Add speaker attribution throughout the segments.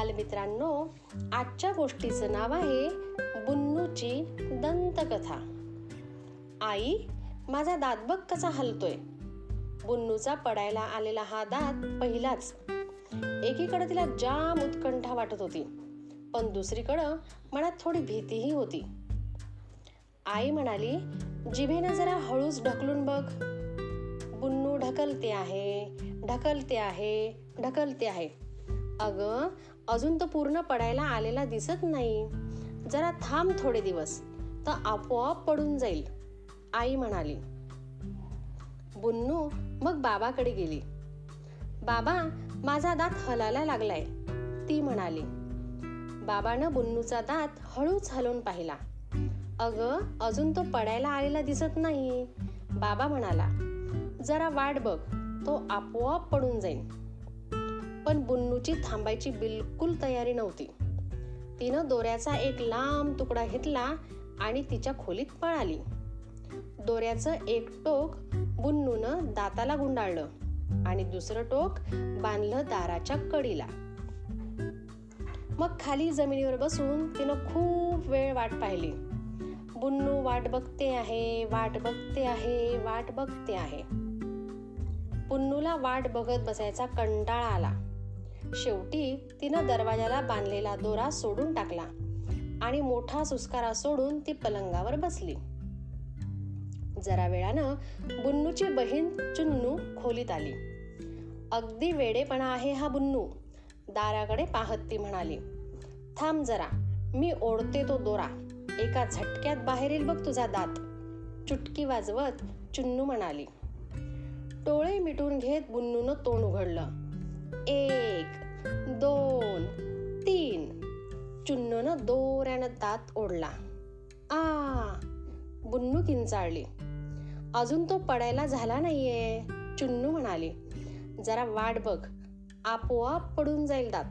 Speaker 1: बालमित्रांनो आजच्या गोष्टीचं नाव आहे बुन्नूची दंतकथा. आई माझा दात बघ कसा हलतोय. बुन्नूचा पडायला आलेला हा दात पहिलाच. एकीकडे तिला जाम उत्कंठा वाटत होती पण दुसरीकडं मनात थोडी भीतीही होती. आई म्हणाली जिभेनं जरा हळूच ढकलून बघ. बुन्नू ढकलते आहे ढकलते आहे ढकलते आहे. अगं अजून तो पूर्ण पडायला आलेला दिसत नाही. जरा थांब थोडे दिवस तर आपोआप पडून जाईल आई म्हणाली. बुन्नू मग बाबाकडे गेली. बाबा माझा दात हलायला लागलाय ती म्हणाली. बाबानं बुन्नूचा दात हळूच हलवून पाहिला. अगं अजून तो पडायला आलेला दिसत नाही. बाबा म्हणाला जरा वाट बघ तो आपोआप पडून जाईल पण बुन्नूची थांबायची बिलकुल तयारी नव्हती. तिनं दोऱ्याचा एक लांब तुकडा घेतला आणि तिच्या खोलीत पळाली दोऱ्याचं एक टोक बुन्नूनं दाताला गुंडाळलं आणि दुसरं टोक बांधलं दाराच्या कडीला. मग खाली जमिनीवर बसून तिनं खूप वेळ वाट पाहिली. बुन्नू वाट बघते आहे वाट बघते आहे वाट बघते आहे. पुन्नूला वाट बघत बसायचा कंटाळा आला. शेवटी तिनं दरवाजाला बांधलेला दोरा सोडून टाकला आणि मोठा सुस्कारा सोडून ती पलंगावर बसली. जरा वेळानं बुन्नूची बहीण चुन्नू खोलीत आली. अगदी वेडेपणा आहे हा बुन्नू दाराकडे पाहत ती म्हणाली. थांब जरा मी ओढते तो दोरा. एका झटक्यात बाहेर येईल बघ तुझा दात. चुटकी वाजवत चुन्नू म्हणाली. डोळे मिटून घेत बुन्नूनं तोंड उघडलं. एक दोन तीन. चुन्नूनं दोऱ्यानं दात ओढला. आ बुन्नू किंचाळली. अजून तो पडायला झाला नाहीये चुन्नू म्हणाली. जरा वाट बघ आपोआप पडून जाईल दात.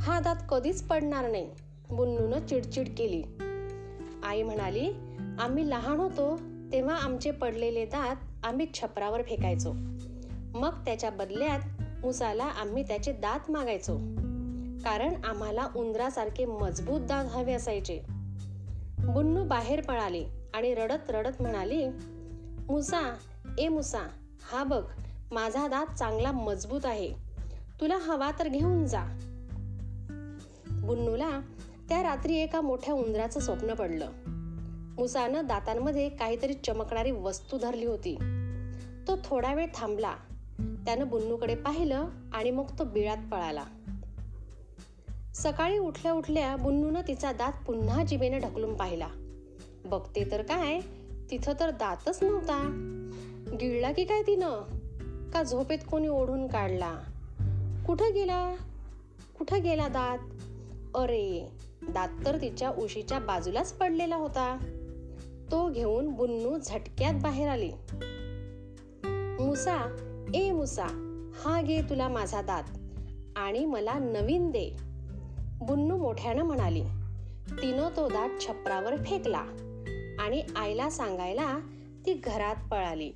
Speaker 1: हा दात कधीच पडणार नाही बुन्नूनं चिडचिड केली. आई म्हणाली आम्ही लहान होतो तेव्हा आमचे पडलेले दात आम्ही छपरावर फेकायचो. मग त्याच्या बदल्यात उसाला आम्ही त्याचे दात मागायचो. कारण आम्हाला उंदरासारखे मजबूत दात हवे असायचे. बुन्नू बाहेर पळाली आणि रडत रडत म्हणाली मुसा ए मुसा हा बघ माझा दात चांगला मजबूत आहे. तुला हवा तर घेऊन जा. बुन्नूला त्या रात्री एका मोठ्या उंदराचं स्वप्न पडलं. मुसानं दातांमध्ये काहीतरी चमकणारी वस्तू धरली होती. तो थोडा वेळ थांबला त्यानं बुन्नूकडे पाहिलं आणि मग तो बिळात पळाला. सकाळी उठल्या उठल्या बुन्नूनं तिचा दात पुन्हा जिभेने ढकलून पाहिला. बघते तर काय तिथं तर दातच नव्हता. गिळला की काय तिनं? का झोपेत कोणी ओढून काढला? कुठं गेला? कुठं गेला दात? अरे दात तर तिच्या उशीच्या बाजूलाच पडलेला होता. तो घेऊन बुन्नू झटक्यात बाहेर आली. मुसा ए मुसा हा घे तुला माझा दात आणि मला नवीन दे. बुन्नू मोठ्यानं म्हणाली. तिनं तो दात छप्परावर फेकला आणि आईला सांगायला ती घरात पळाली.